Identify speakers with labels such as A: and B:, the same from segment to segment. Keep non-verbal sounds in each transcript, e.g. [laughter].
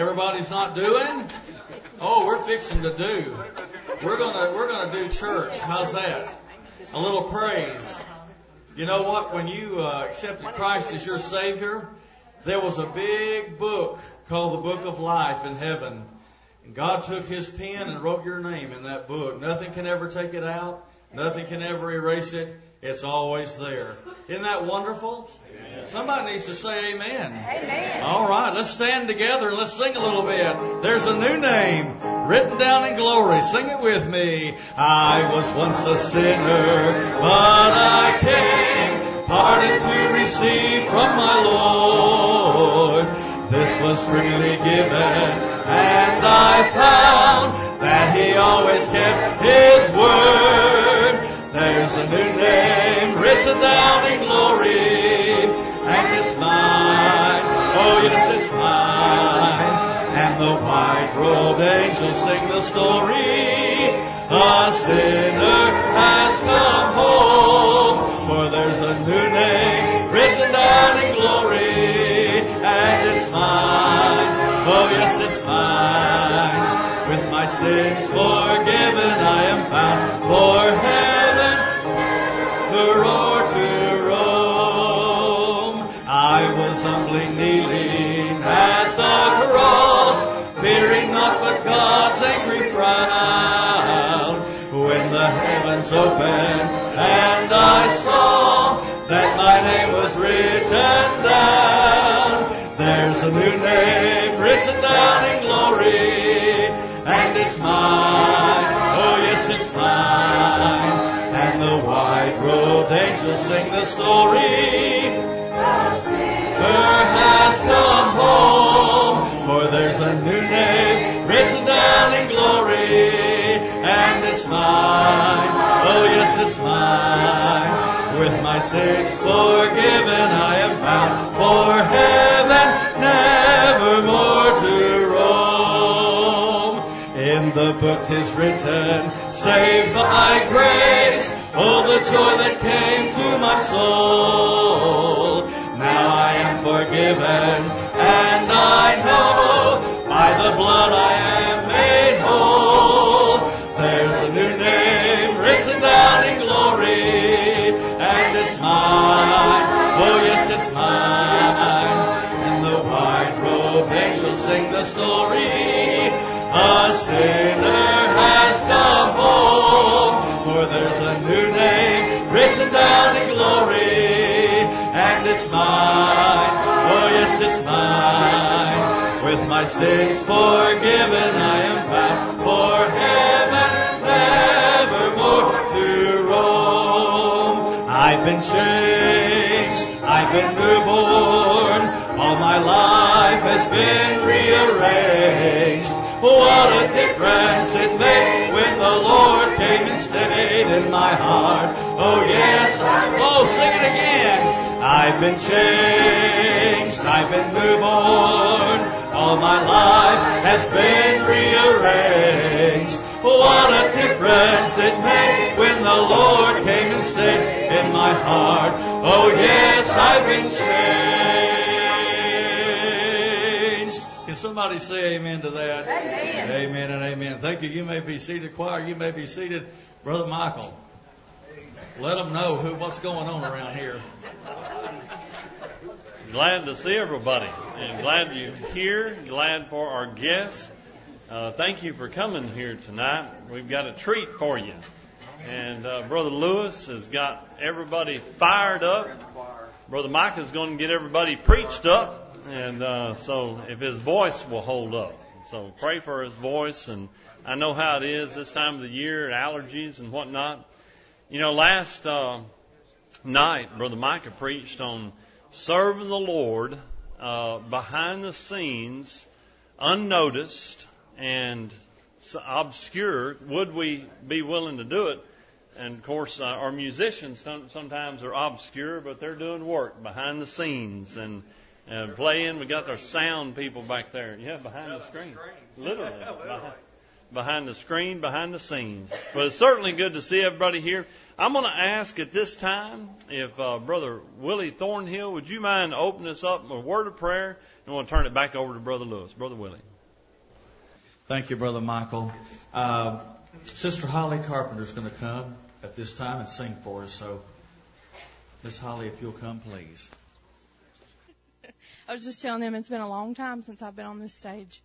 A: Everybody's not doing? Oh, we're fixing to do. We're gonna we're gonna do church. How's that? A little praise. You know what? When you uh, accepted Christ as your Savior, there was a big book called the Book of Life in heaven. And God took His pen and wrote your name in that book. Nothing can ever take it out. Nothing can ever erase it. It's always there. Isn't that wonderful? Amen. Somebody needs to say amen.
B: Amen.
A: All right, let's stand together and let's sing a little bit. There's a new name written down in glory. Sing it with me. I was once a sinner, but I came, pardon to receive from my Lord. This was freely given, and I found that He always kept His word. There's a new written down in glory, and it's mine. Oh, yes, it's mine. And the white robed angels sing the story. A sinner has come home, for there's a new name written down in glory, and it's mine. Oh, yes, it's mine. With my sins forgiven, I am bound for heaven, Humbly kneeling at the cross, fearing not but God's angry frown. When the heavens opened and I saw that my name was written down, there's a new name written down in glory and it's mine. Oh yes, it's mine. And the white robed angels sing the story. Her has come home, for there's a new name written down in glory, and it's mine. Oh yes, it's mine. With my sins forgiven, I am bound for heaven, The book 'tis written, saved by grace. Oh, the joy that came to my soul. Now I am forgiven, and I know my sins forgiven, I am bound for heaven, nevermore to roam. I've been changed, I've been newborn, all my life has been rearranged. What a difference it made when the Lord came and stayed in my heart. Oh yes, oh sing it again. I've been changed, I've been newborn, all my life has been rearranged. What a difference it made when the Lord came and stayed in my heart. Oh yes, I've been changed. Can somebody say amen to that?
B: Amen.
A: Amen and amen. Thank you. You may be seated, choir. You may be seated, Brother Michael. Let them know who what's going on around here.
C: Glad to see everybody, and glad you're here. Glad for our guests. Uh, thank you for coming here tonight. We've got a treat for you, and uh, Brother Lewis has got everybody fired up. Brother Mike is going to get everybody preached up, and uh, so if his voice will hold up, so pray for his voice. And I know how it is this time of the year, allergies and whatnot. You know, last uh, night, Brother Micah preached on serving the Lord uh, behind the scenes, unnoticed and obscure. Would we be willing to do it? And of course, uh, our musicians some- sometimes are obscure, but they're doing work behind the scenes and, and playing. We got our sound people back there. Yeah, behind the screen. Literally. [laughs] behind- behind the screen, behind the scenes. But it's certainly good to see everybody here. I'm going to ask at this time if uh, Brother Willie Thornhill, would you mind opening us up with a word of prayer? And we'll turn it back over to Brother Lewis. Brother Willie.
A: Thank you, Brother Michael. Uh, Sister Holly Carpenter is going to come at this time and sing for us. So, Miss Holly, if you'll come, please. [laughs]
B: I was just telling them it's been a long time since I've been on this stage.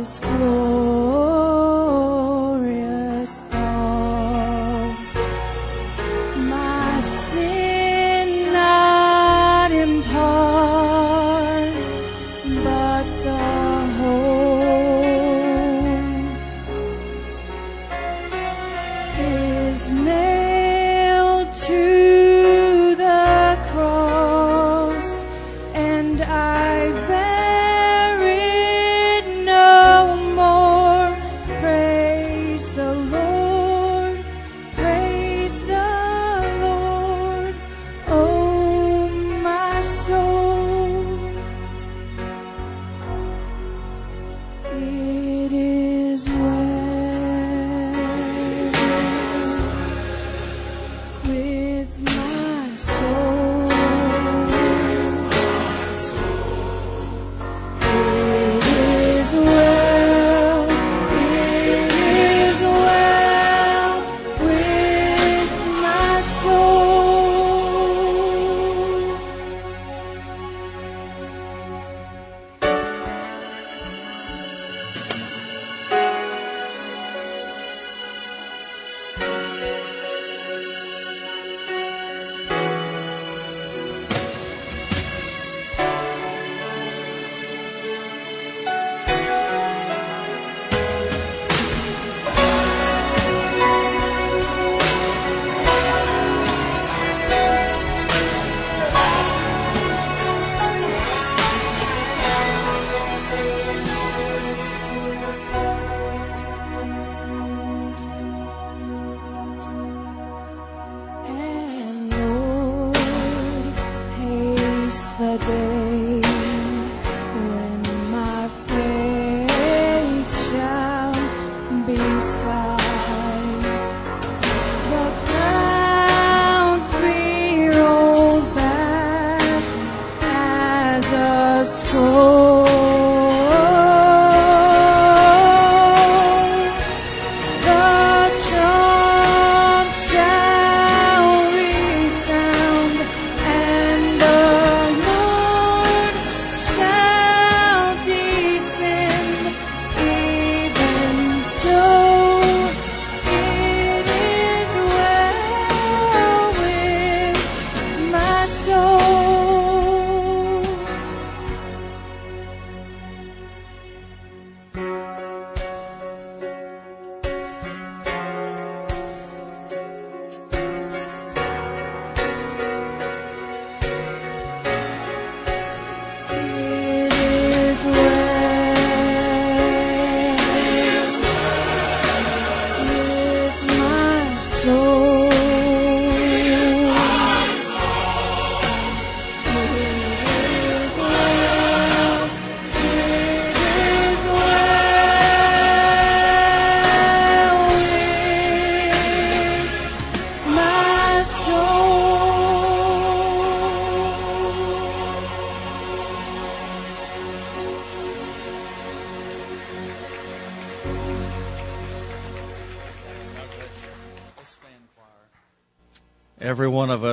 B: Of this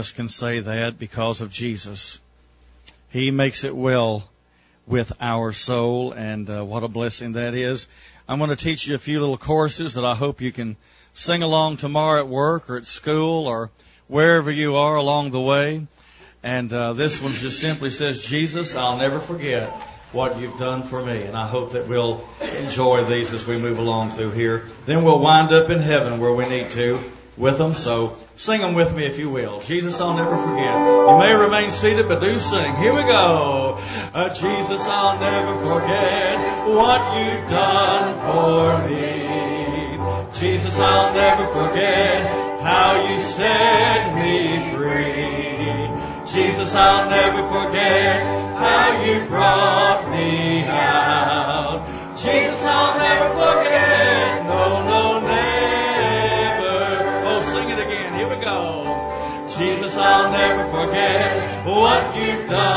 A: us can say that because of Jesus. He makes it well with our soul, and uh, what a blessing that is. I'm going to teach you a few little choruses that I hope you can sing along tomorrow at work or at school or wherever you are along the way. And uh, this one just simply says, Jesus, I'll never forget what you've done for me. And I hope that we'll enjoy these as we move along through here. Then we'll wind up in heaven where we need to with them. So sing them with me if you will. Jesus, I'll never forget. You may remain seated, but do sing. Here we go. Uh, Jesus, I'll never forget what you've done for me. Jesus, I'll never forget how you set me free. Jesus, I'll never forget how you brought me out. Jesus, I'll never forget. Forget what you've done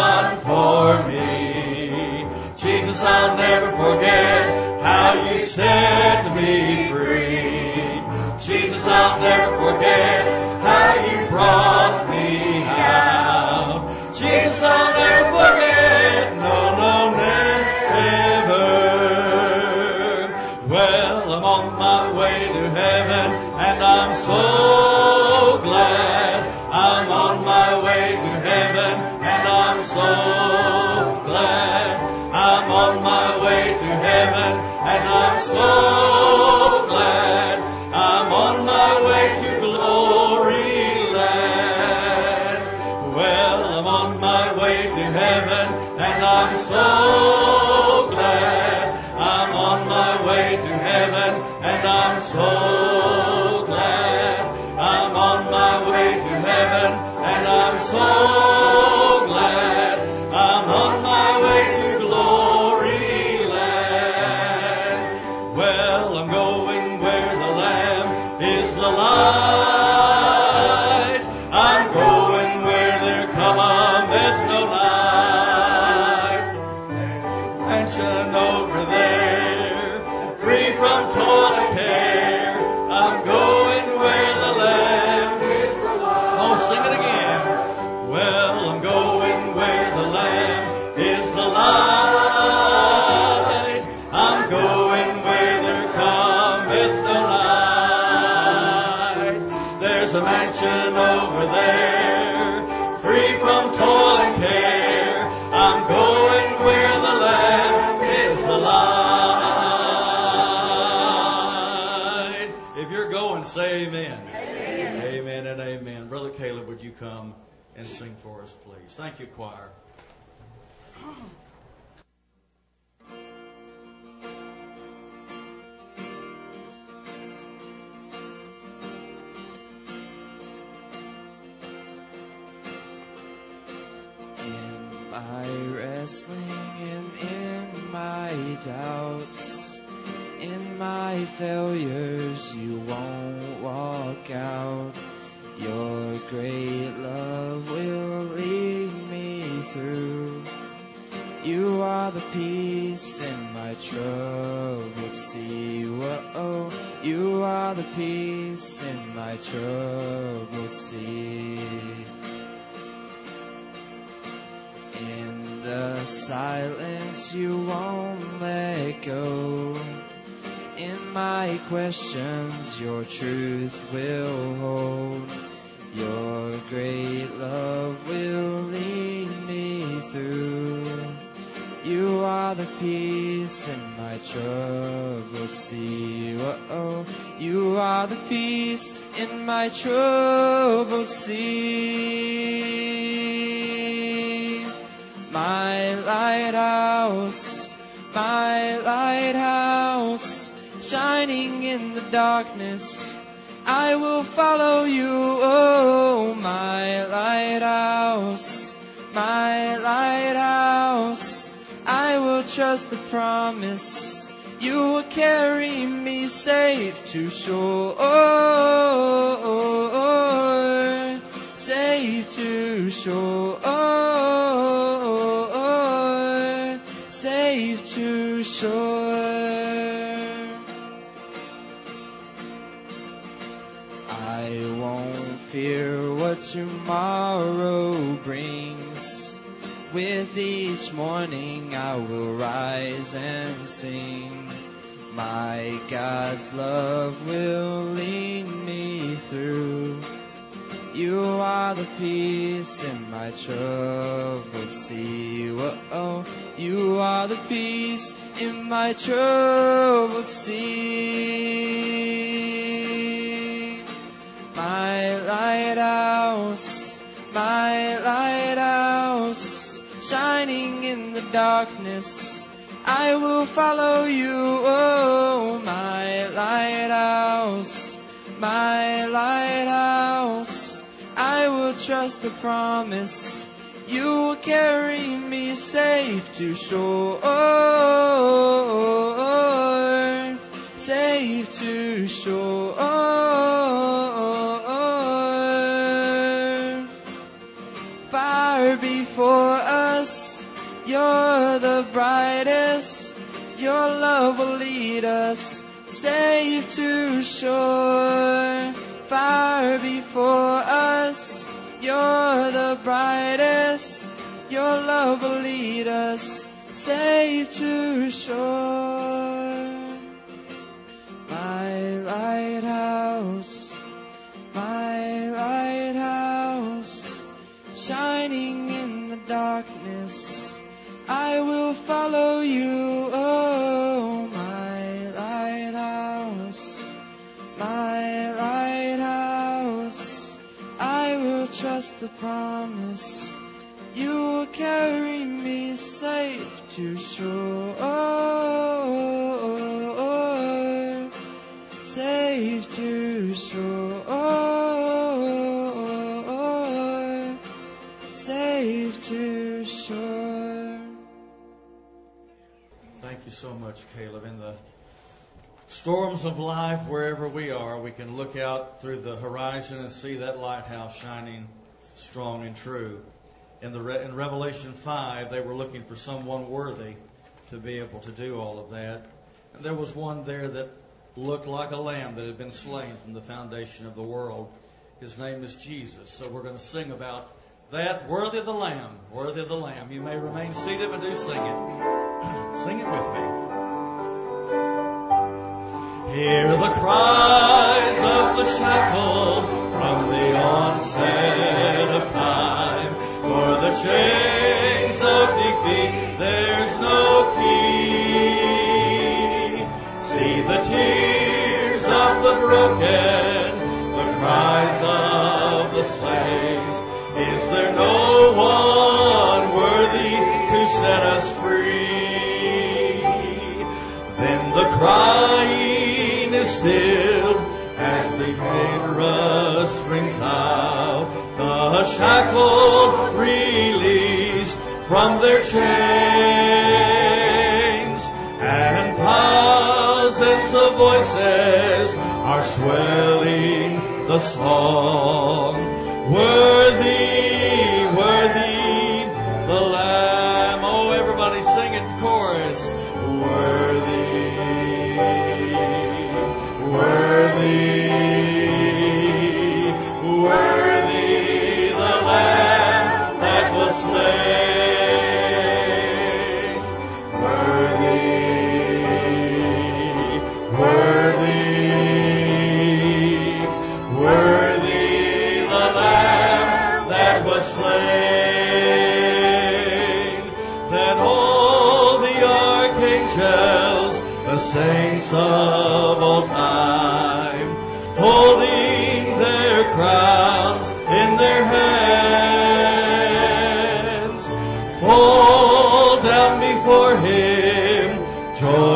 A: please? Thank you, choir.
D: In my wrestling and in my doubts, in my failures, you won't walk out. Your great love You are the peace in my troubled sea. Whoa, you are the peace in my troubled sea. In the silence, you won't let go. In my questions, your truth will hold. Your great love will are the peace in my troubled sea. Oh, you are the peace in my troubled sea. My lighthouse, my lighthouse, shining in the darkness. I will follow you, oh, my lighthouse, my lighthouse. Trust the promise. You will carry me safe to shore, safe to shore, safe to shore. I won't fear what tomorrow brings. With each morning I will rise and sing. My God's love will lead me through. You are the peace in my troubled sea. Whoa, you are the peace in my troubled sea. In the darkness. I will follow you, oh, my lighthouse, my lighthouse. I will trust the promise. You will carry me safe to shore, safe to shore. Brightest. Your love will lead us safe to shore. Far before us, you're the brightest. Your love will lead us safe to shore. Promise. You will carry me safe to shore, safe to shore, safe to shore.
A: Thank you so much, Caleb. In the storms of life, wherever we are, we can look out through the horizon and see that lighthouse shining strong and true. In, the in Revelation 5, they were looking for someone worthy to be able to do all of that. And there was one there that looked like a lamb that had been slain from the foundation of the world. His name is Jesus. So we're going to sing about that, worthy of the Lamb, worthy of the Lamb. You may remain seated, but do sing it. [clears throat] sing it with me. Hear the cries of the shackled from the onset broken, the cries of the slaves. Is there no one worthy to set us free? Then the crying is still as the chorus rings out. The shackled released from their chains, and thousands of voices swelling the song. Worthy, saints of all time, holding their crowns in their hands, fall down before him, joining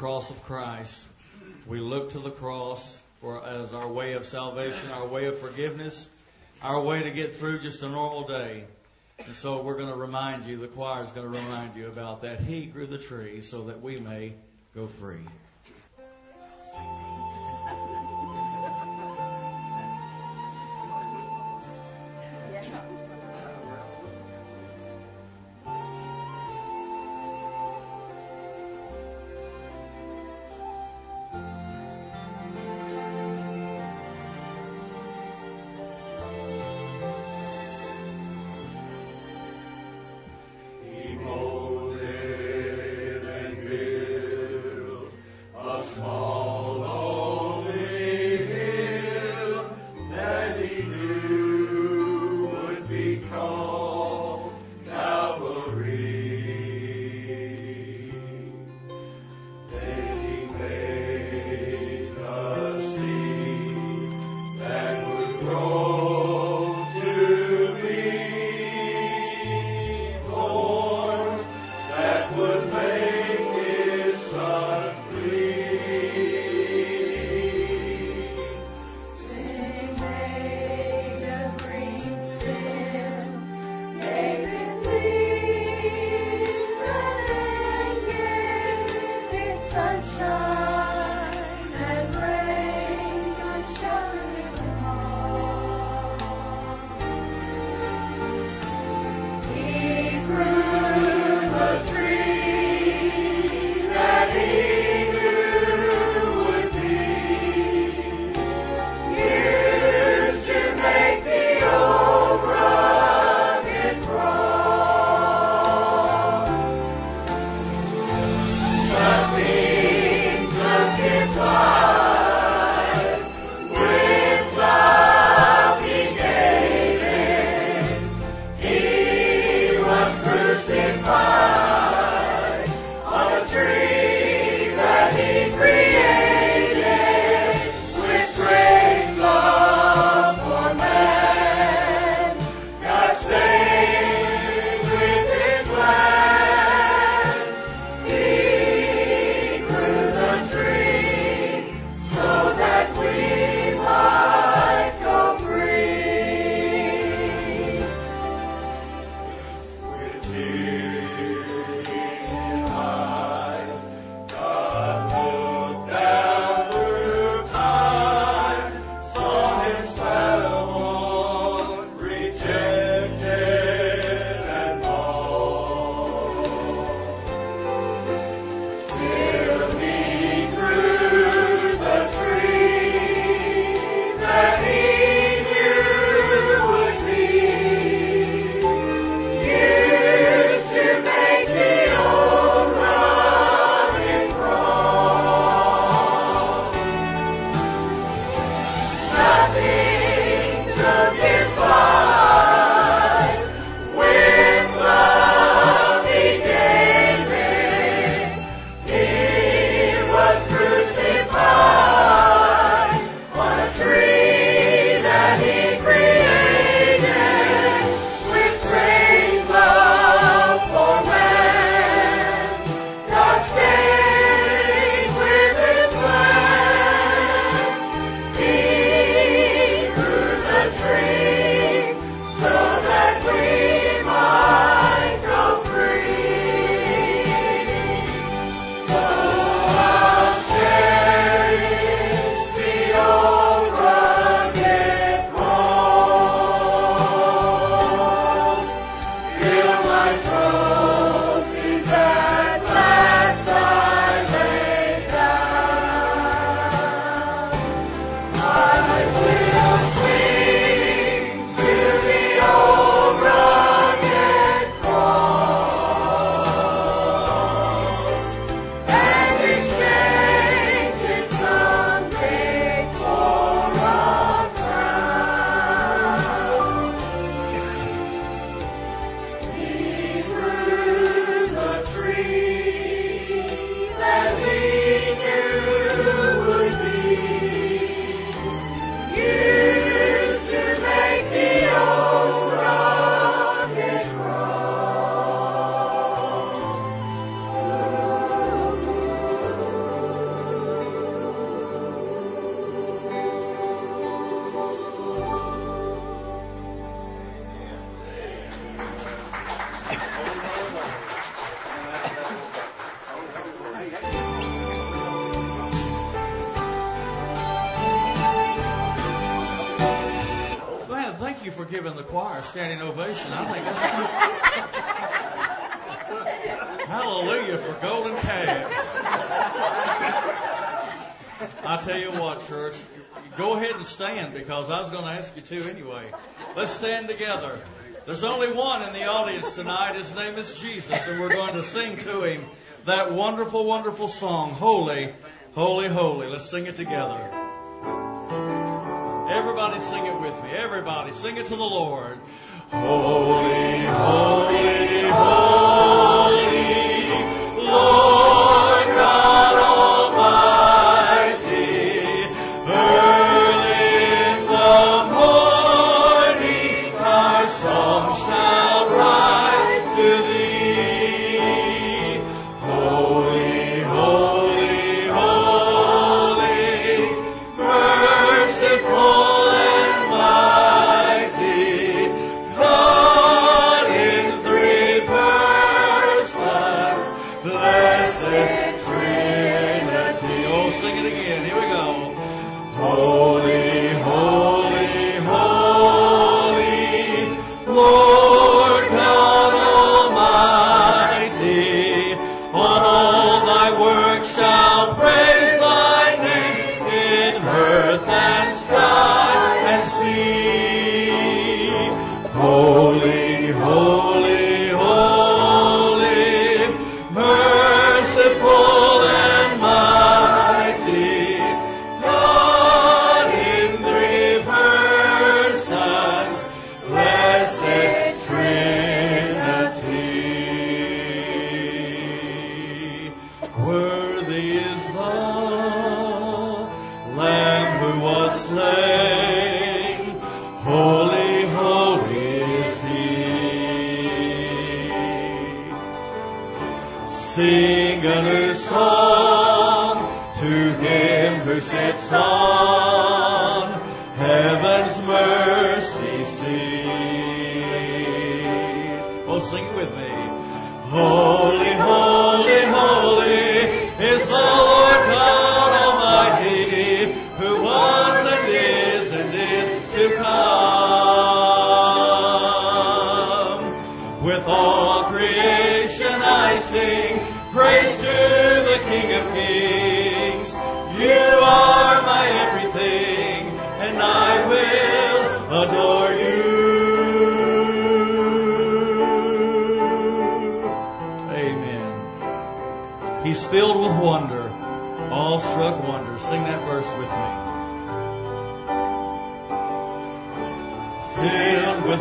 A: cross of Christ. We look to the cross for, as our way of salvation, our way of forgiveness, our way to get through just a normal day. And so we're going to remind you, the choir is going to remind you about that. He grew the tree so that we may go free. Tell you what, church, go ahead and stand because I was going to ask you to anyway. Let's stand together. There's only one in the audience tonight. His name is Jesus, and we're going to sing to him that wonderful, wonderful song, Holy, Holy, Holy. Let's sing it together. Everybody sing it with me. Everybody sing it to the Lord. Holy, holy, holy, Lord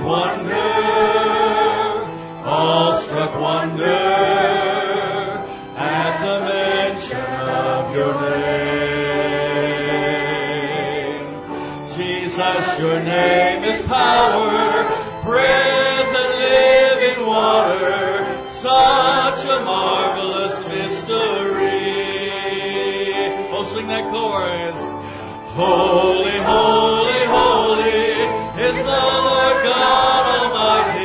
A: wonder, awestruck wonder, at the mention of your name. Jesus, your name is power, breath and living water, such a marvelous mystery. Oh, sing that chorus. Holy, holy, holy is the Lord God Almighty,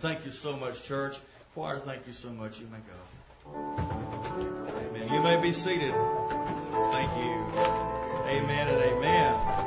A: Thank you so much, church. Choir, thank you so much. You may go. Amen. You may be seated. Thank you. Amen and amen.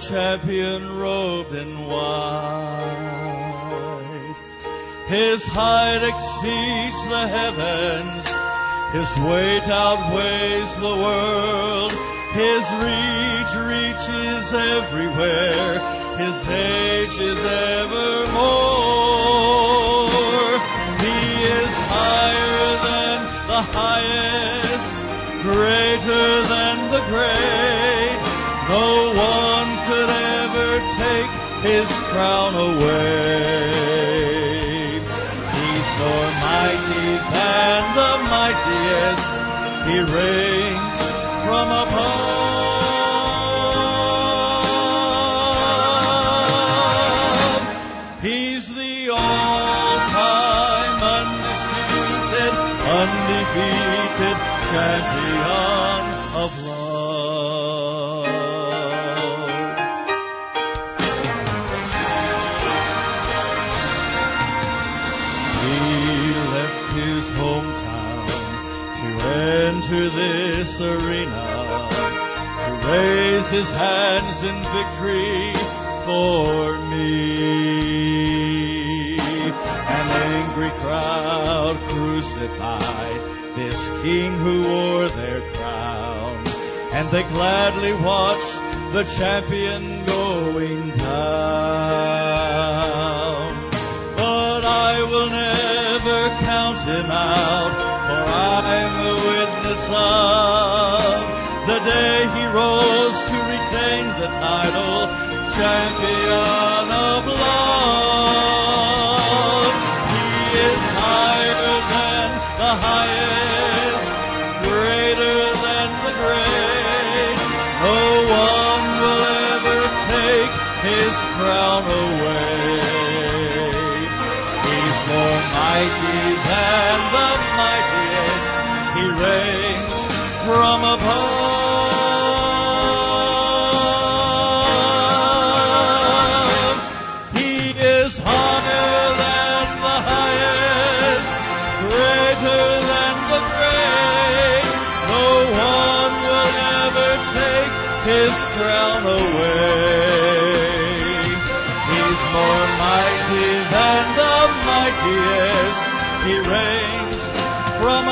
A: Champion robed in white. His height exceeds the heavens. His weight outweighs the world. His reach reaches everywhere. His age is evermore. He is higher than the highest, greater than the great. No one could ever take his crown away. He's more mighty than the mightiest. He reigns from above. He's the all-time undisputed, undefeated champion arena, to raise his hands in victory for me. An angry crowd crucified this king who wore their crown, and they gladly watched the champion going down but I will never count him out, for I'm the day he rose to retain the title, champion of love.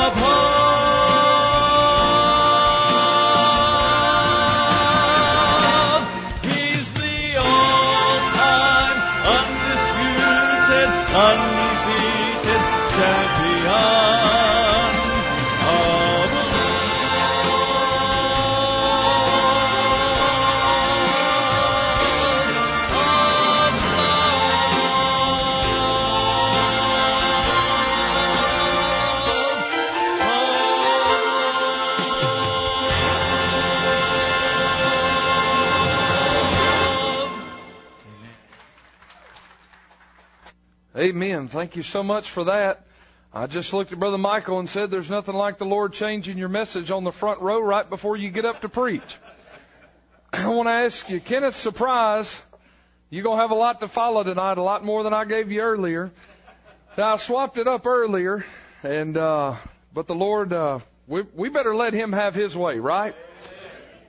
A: From above.
E: Amen. Thank you so much for that. I just looked at Brother Michael and said, There's nothing like the Lord changing your message on the front row right before you get up to preach. [clears throat] I want to ask you, Kenneth, surprise, you're going to have a lot to follow tonight, a lot more than I gave you earlier. So I swapped it up earlier, and, uh, but the Lord, uh, we, we better let Him have His way, right?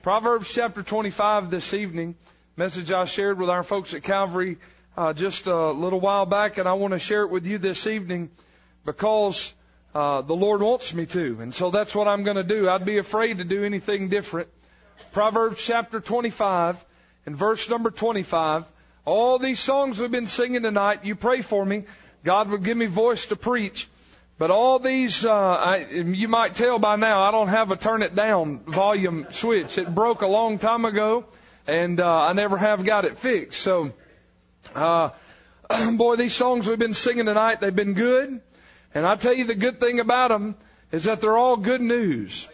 E: Proverbs chapter 25 this evening, message I shared with our folks at Calvary uh, just a little while back, and I want to share it with you this evening because uh, the Lord wants me to, and so that's what I'm going to do. I'd be afraid to do anything different. Proverbs chapter 25 and verse number 25. All these songs we've been singing tonight, you pray for me. God would give me voice to preach. But all these, uh, I, you might tell by now, I don't have a turn it down volume switch. It broke a long time ago, and uh, I never have got it fixed. So, uh, [clears throat] boy, these songs we've been singing tonight, they've been good. And I tell you, the good thing about them is that they're all good news.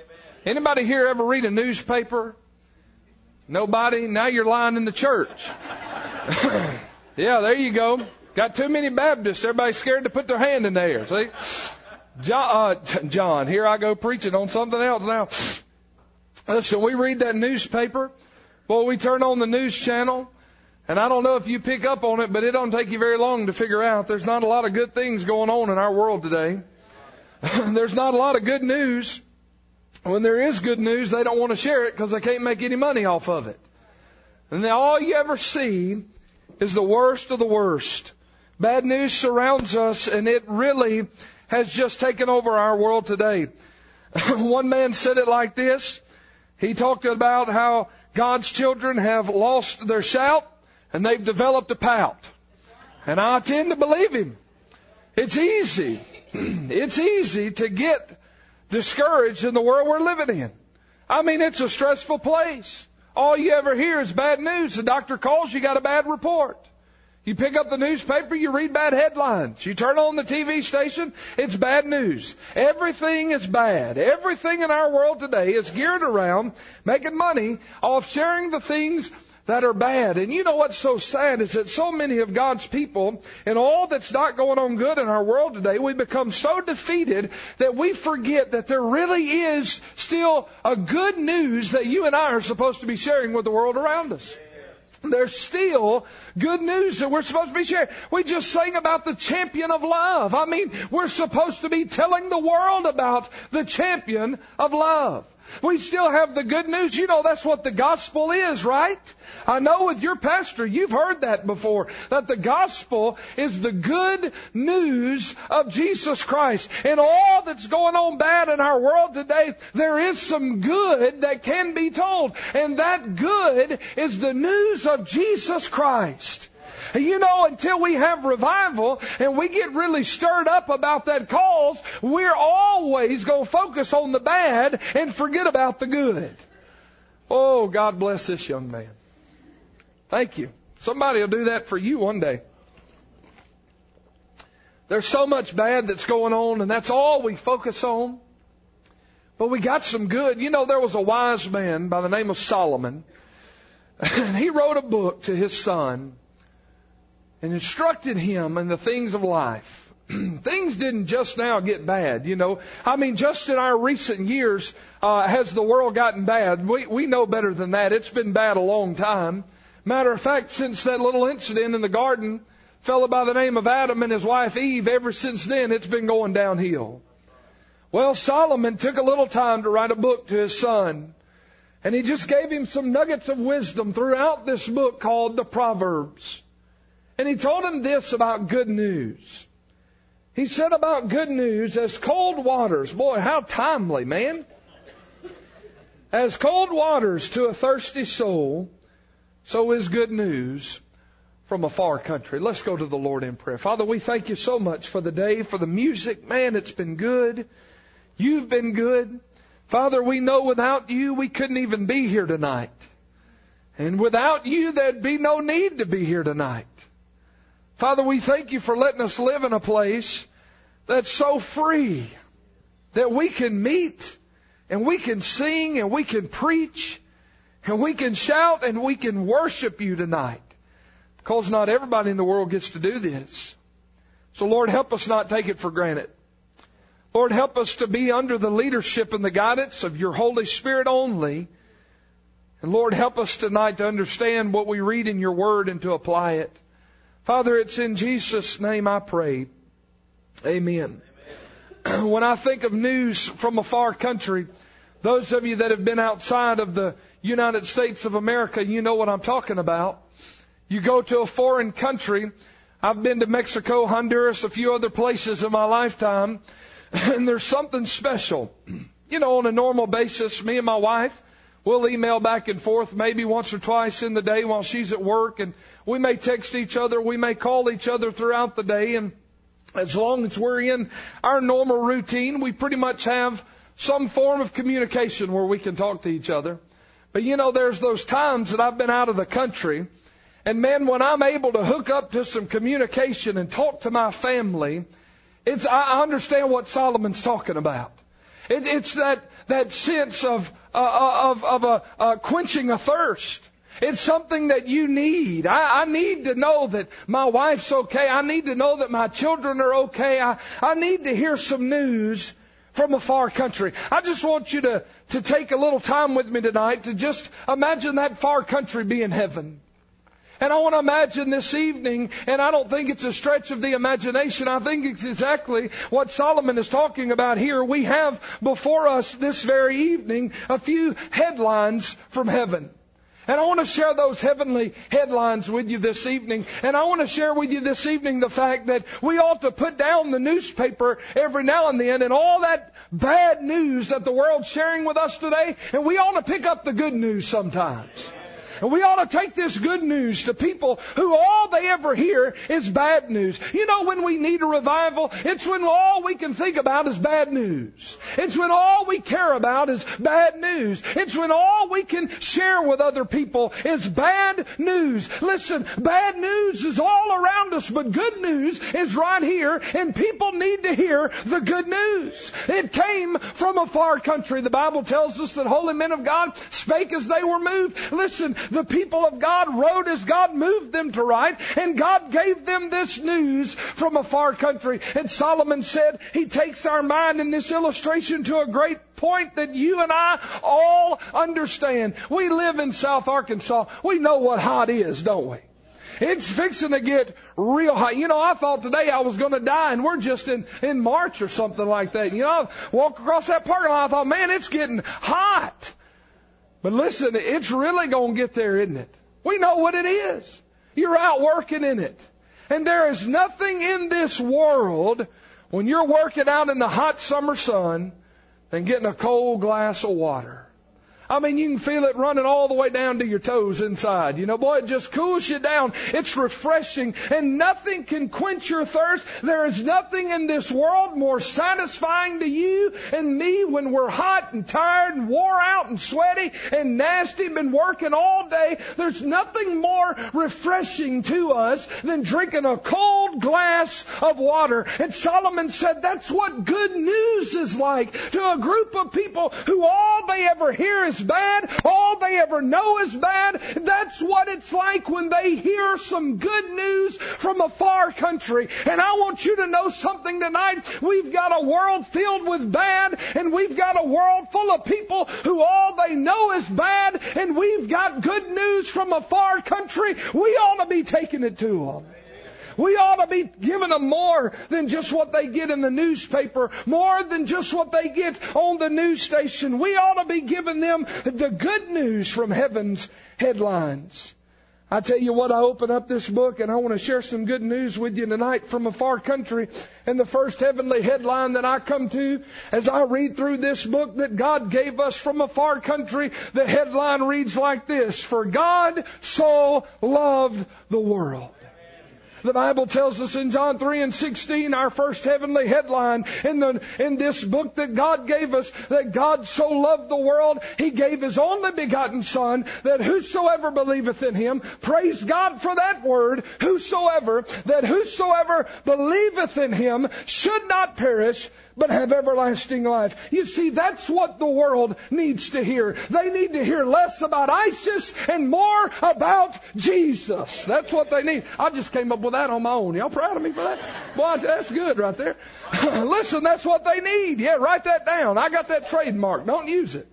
E: Anybody here ever read a newspaper? Nobody? Now you're lying in the church. [laughs] Yeah, there you go. Got too many Baptists. Everybody's scared to put their hand in the air. See? John, uh, John, here I go preaching on something else now. [sniffs] Listen, we read that newspaper. Well, we turn on the news channel, and I don't know if you pick up on it, but it don't take you very long to figure out there's not a lot of good things going on in our world today. [laughs] there's not a lot of good news. When there is good news, they don't want to share it because they can't make any money off of it. And all you ever see is the worst of the worst. Bad news surrounds us, and it really has just taken over our world today. [laughs] One man said it like this. He talked about how God's children have lost their shout and they've developed a pout. And I tend to believe him. It's easy. [clears throat] It's easy to get discouraged in the world we're living in. I mean, it's a stressful place. All you ever hear is bad news. The doctor calls, you got a bad report. You pick up the newspaper, you read bad headlines. You turn on the TV station, it's bad news. Everything is bad. Everything in our world today is geared around making money off sharing the things that are bad. And you know what's so sad is that so many of God's people and all that's not going on good in our world today, we become so defeated that we forget that there really is still a good news that you and I are supposed to be sharing with the world around us. There's still good news that we're supposed to be sharing. We just sang about the champion of love. I mean, we're supposed to be telling the world about the champion of love. We still have the good news. You know, that's what the gospel is, right? I know with your pastor, you've heard that before, that the gospel is the good news of Jesus Christ. And all that's going on bad in our world today, there is some good that can be told. And that good is the news of Jesus Christ. You know, until we have revival and we get really stirred up about that cause, we're always going to focus on the bad and forget about the good. Oh, God bless this young man. Thank you. Somebody will do that for you one day. There's so much bad that's going on, and that's all we focus on. But we got some good. You know, there was a wise man by the name of Solomon, [laughs] and he wrote a book to his son and instructed him in the things of life. [clears throat] things didn't just now get bad, you know. I mean, just in our recent years, uh, has the world gotten bad? We we know better than that. It's been bad a long time. Matter of fact, since that little incident in the garden, fellow by the name of Adam and his wife Eve, ever since then it's been going downhill. Well, Solomon took a little time to write a book to his son. And he just gave him some nuggets of wisdom throughout this book called the Proverbs. And he told him this about good news. He said about good news as cold waters. Boy, how timely, man. As cold waters to a thirsty soul, so is good news from a far country. Let's go to the Lord in prayer. Father, we thank you so much for the day, for the music. Man, it's been good. You've been good. Father, we know without you we couldn't even be here tonight. And without you there'd be no need to be here tonight. Father, we thank you for letting us live in a place that's so free that we can meet and we can sing and we can preach and we can shout and we can worship you tonight. Because not everybody in the world gets to do this. So Lord, help us not take it for granted. Lord, help us to be under the leadership and the guidance of your Holy Spirit only. And Lord, help us tonight to understand what we read in your word and to apply it. Father, it's in Jesus' name I pray. Amen. [clears throat] When I think of news from a far country, those of you that have been outside of the United States of America, you know what I'm talking about. You go to a foreign country. I've been to Mexico, Honduras, a few other places in my lifetime, [clears throat] and there's something special. [clears throat] You know, on a normal basis, me and my wife, we'll email back and forth maybe once or twice in the day while she's at work, and we may text each other, we may call each other throughout the day, and as long as we're in our normal routine, we pretty much have some form of communication where we can talk to each other. But you know, there's those times that I've been out of the country, and man, when I'm able to hook up to some communication and talk to my family, it's, I understand what Solomon's talking about. It, it's that, that sense of, of, of a, uh, quenching a thirst. It's something that you need. I, I need to know that my wife's okay. I need to know that my children are okay. I, I need to hear some news from a far country. I just want you to, to take a little time with me tonight to just imagine that far country being heaven. And I want to imagine this evening, and I don't think it's a stretch of the imagination. I think it's exactly what Solomon is talking about here. We have before us this very evening a few headlines from heaven. And I want to share those heavenly headlines with you this evening. And I want to share with you this evening the fact that we ought to put down the newspaper every now and then and all that bad news that the world's sharing with us today. And we ought to pick up the good news sometimes. And we ought to take this good news to people who all they ever hear is bad news. You know, when we need a revival, it's when all we can think about is bad news. It's when all we care about is bad news. It's when all we can share with other people is bad news. Listen, bad news is all around us, but good news is right here, and people need to hear the good news. It came from a far country. The Bible tells us that holy men of God spake as they were moved. Listen, the people of God wrote as God moved them to write, and God gave them this news from a far country. And Solomon said he takes our mind in this illustration to a great point that you and I all understand. We live in South Arkansas. We know what hot is, don't we? It's fixing to get real hot. You know, I thought today I was going to die, and we're just in in March or something like that. You know, I walk across that parking lot. I thought, man, it's getting hot. But listen, it's really going to get there, isn't it? We know what it is. You're out working in it. And there is nothing in this world when you're working out in the hot summer sun than getting a cold glass of water. I mean, you can feel it running all the way down to your toes inside. You know, boy, it just cools you down. It's refreshing and nothing can quench your thirst. There is nothing in this world more satisfying to you and me when we're hot and tired and wore out and sweaty and nasty, been working all day. There's nothing more refreshing to us than drinking a cold glass of water. And Solomon said that's what good news is like to a group of people who all they ever hear is bad, all they ever know is bad. That's what it's like when they hear some good news from a far country. And I want you to know something tonight. We've got a world filled with bad, and we've got a world full of people who all they know is bad, and we've got good news from a far country. We ought to be taking it to them. We ought to be giving them more than just what they get in the newspaper, more than just what they get on the news station. We ought to be giving them the good news from heaven's headlines. I tell you what, I open up this book and I want to share some good news with you tonight from a far country. And the first heavenly headline that I come to as I read through this book that God gave us from a far country, the headline reads like this, For God so loved the world. The Bible tells us in John 3 and 16, our first heavenly headline in the, in this book that God gave us, that God so loved the world, He gave His only begotten Son, that whosoever believeth in Him, praise God for that word, whosoever, that whosoever believeth in Him should not perish, but have everlasting life. You see, that's what the world needs to hear. They need to hear less about ISIS and more about Jesus. That's what they need. I just came up with that on my own. Y'all proud of me for that? Boy, that's good right there. [laughs] Listen, that's what they need. Yeah, write that down. I got that trademark. Don't use it.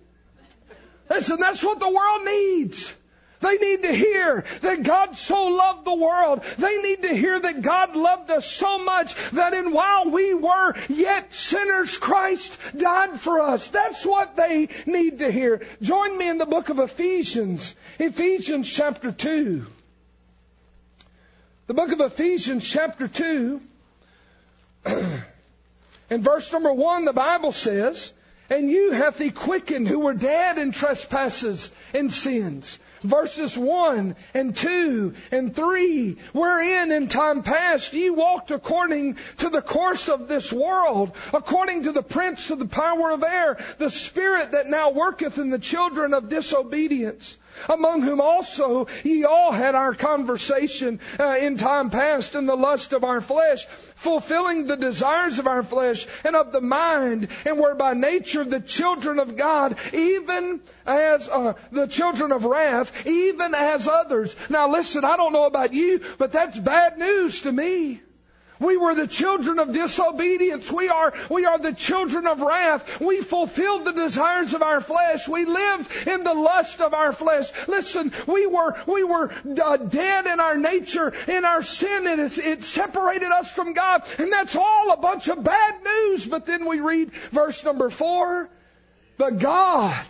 E: Listen, that's what the world needs. They need to hear that God so loved the world. They need to hear that God loved us so much that in while we were yet sinners, Christ died for us. That's what they need to hear. Join me in the book of Ephesians. Ephesians chapter 2. The book of Ephesians chapter 2. [clears throat] In verse number 1, the Bible says, And you hath he quickened who were dead in trespasses and sins verses 1 and 2 and 3, wherein in time past ye walked according to the course of this world, according to the prince of the power of air, the spirit that now worketh in the children of disobedience among whom also ye all had our conversation uh, in time past in the lust of our flesh, fulfilling the desires of our flesh and of the mind, and were by nature the children of God, even as uh, the children of wrath, even as others. Now listen, I don't know about you, but that's bad news to me. We were the children of disobedience. We are, we are the children of wrath. We fulfilled the desires of our flesh. We lived in the lust of our flesh. Listen, we were, we were uh, dead in our nature, in our sin, and it, it separated us from God. And that's all a bunch of bad news. But then we read verse number four. But God,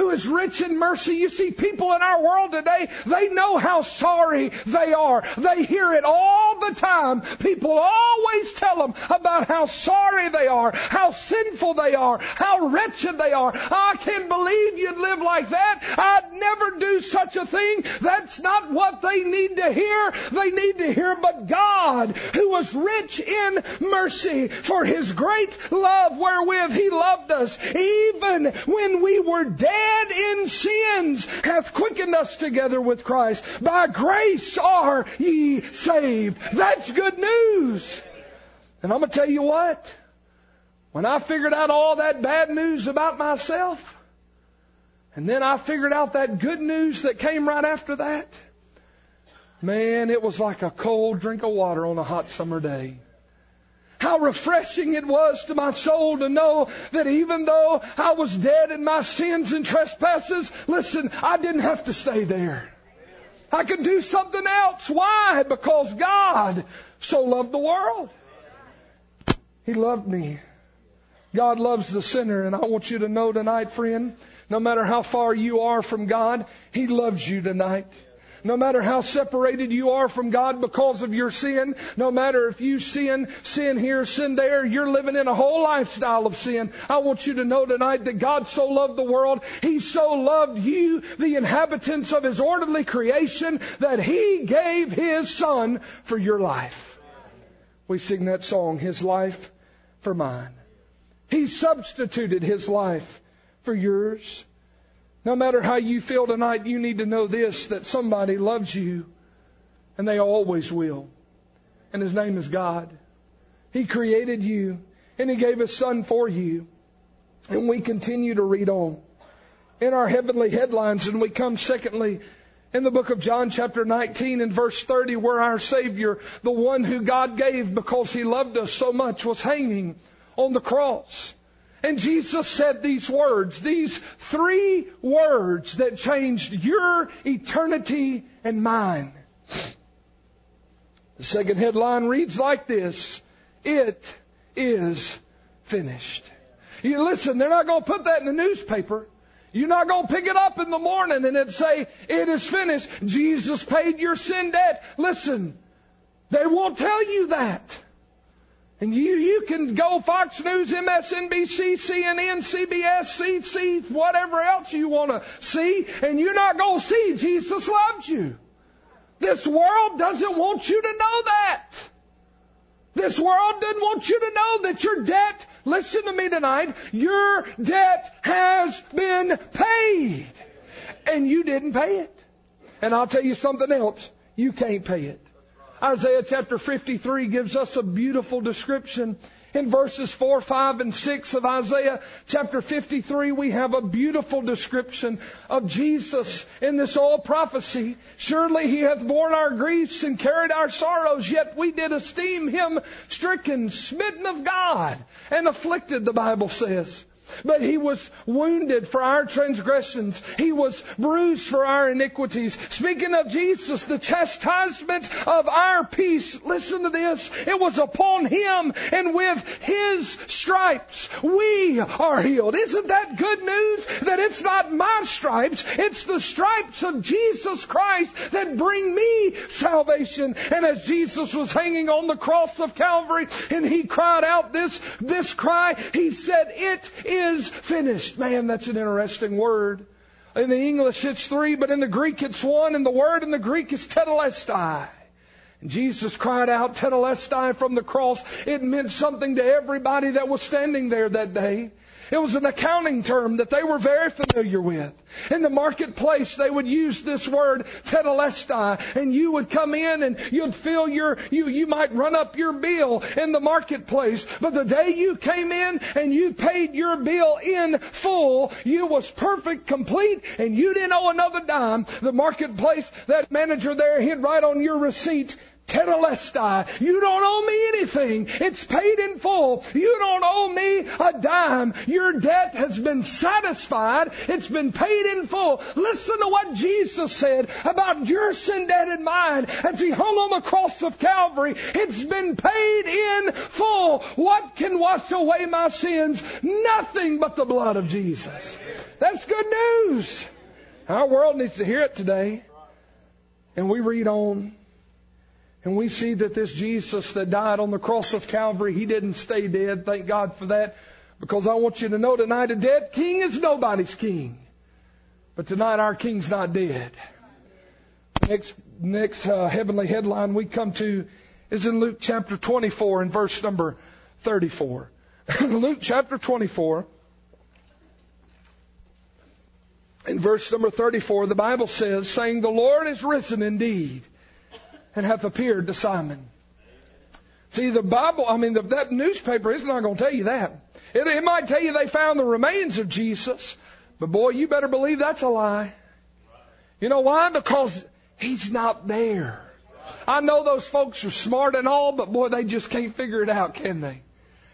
E: who is rich in mercy. You see, people in our world today, they know how sorry they are. They hear it all the time. People always tell them about how sorry they are, how sinful they are, how wretched they are. I can't believe you'd live like that. I'd never do such a thing. That's not what they need to hear. They need to hear, but God, who was rich in mercy for his great love wherewith he loved us, even when we were dead dead in sins hath quickened us together with Christ. By grace are ye saved. That's good news. And I'm going to tell you what. When I figured out all that bad news about myself, and then I figured out that good news that came right after that, man, it was like a cold drink of water on a hot summer day. How refreshing it was to my soul to know that even though I was dead in my sins and trespasses, listen, I didn't have to stay there. I could do something else. Why? Because God so loved the world. He loved me. God loves the sinner, and I want you to know tonight, friend, no matter how far you are from God, He loves you tonight. No matter how separated you are from God because of your sin, no matter if you sin, sin here, sin there, you're living in a whole lifestyle of sin. I want you to know tonight that God so loved the world, He so loved you, the inhabitants of His orderly creation, that He gave His Son for your life. We sing that song, His life for mine. He substituted His life for yours. No matter how you feel tonight, you need to know this that somebody loves you, and they always will. And His name is God. He created you, and He gave His Son for you. And we continue to read on in our heavenly headlines, and we come secondly in the book of John chapter 19 and verse 30 where our Savior, the one who God gave because He loved us so much, was hanging on the cross. And Jesus said these words, these three words that changed your eternity and mine. The second headline reads like this. It is finished. You listen, they're not going to put that in the newspaper. You're not going to pick it up in the morning and it say, it is finished. Jesus paid your sin debt. Listen, they won't tell you that. And you, you can go Fox News, MSNBC, CNN, CBS, CC, whatever else you want to see, and you're not going to see Jesus loves you. This world doesn't want you to know that. This world doesn't want you to know that your debt, listen to me tonight, your debt has been paid. And you didn't pay it. And I'll tell you something else. You can't pay it. Isaiah chapter 53 gives us a beautiful description. In verses 4, 5, and 6 of Isaiah chapter 53, we have a beautiful description of Jesus in this old prophecy. Surely he hath borne our griefs and carried our sorrows, yet we did esteem him stricken, smitten of God, and afflicted, the Bible says. But he was wounded for our transgressions. He was bruised for our iniquities. Speaking of Jesus, the chastisement of our peace, listen to this, it was upon him and with his stripes we are healed. Isn't that good news? That it's not my stripes, it's the stripes of Jesus Christ that bring me salvation. And as Jesus was hanging on the cross of Calvary and he cried out this, this cry, he said, it is is finished. Man, that's an interesting word. In the English it's three, but in the Greek it's one, and the word in the Greek is tetelestai. And Jesus cried out tetelestai from the cross. It meant something to everybody that was standing there that day. It was an accounting term that they were very familiar with. In the marketplace, they would use this word tetelestai, and you would come in and you'd fill your, you, you might run up your bill in the marketplace, but the day you came in and you paid your bill in full, you was perfect, complete, and you didn't owe another dime. The marketplace, that manager there, he'd write on your receipt, Tetelestai. You don't owe me anything. It's paid in full. You don't owe me a dime. Your debt has been satisfied. It's been paid in full. Listen to what Jesus said about your sin debt and mine as He hung on the cross of Calvary. It's been paid in full. What can wash away my sins? Nothing but the blood of Jesus. That's good news. Our world needs to hear it today. And we read on and we see that this Jesus that died on the cross of Calvary, he didn't stay dead. Thank God for that. Because I want you to know tonight a dead king is nobody's king. But tonight our king's not dead. Next, next uh, heavenly headline we come to is in Luke chapter 24 and verse number 34. [laughs] Luke chapter 24 in verse number 34, the Bible says, saying, The Lord is risen indeed and hath appeared to Simon. See, the Bible, I mean, the, that newspaper is not going to tell you that. It, it might tell you they found the remains of Jesus, but boy, you better believe that's a lie. You know why? Because he's not there. I know those folks are smart and all, but boy, they just can't figure it out, can they?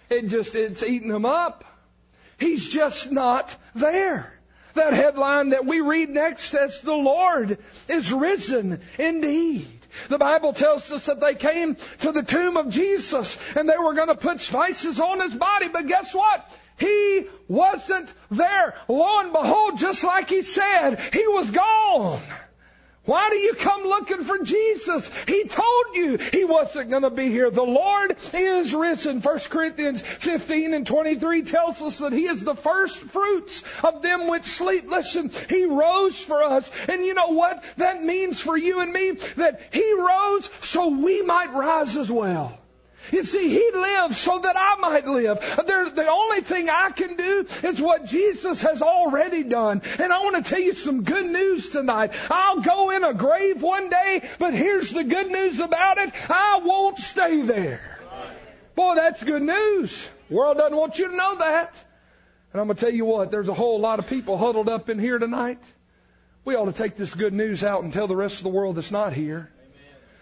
E: It just, it's eating them up. He's just not there. That headline that we read next says, the Lord is risen indeed. The Bible tells us that they came to the tomb of Jesus and they were going to put spices on his body, but guess what? He wasn't there. Lo and behold, just like he said, he was gone. Why do you come looking for Jesus? He told you he wasn't going to be here. The Lord is risen. 1 Corinthians 15 and 23 tells us that he is the first fruits of them which sleep. Listen, he rose for us. And you know what that means for you and me? That he rose so we might rise as well. You see, He lived so that I might live. The only thing I can do is what Jesus has already done. And I want to tell you some good news tonight. I'll go in a grave one day, but here's the good news about it. I won't stay there. Boy, that's good news. World doesn't want you to know that. And I'm going to tell you what, there's a whole lot of people huddled up in here tonight. We ought to take this good news out and tell the rest of the world that's not here.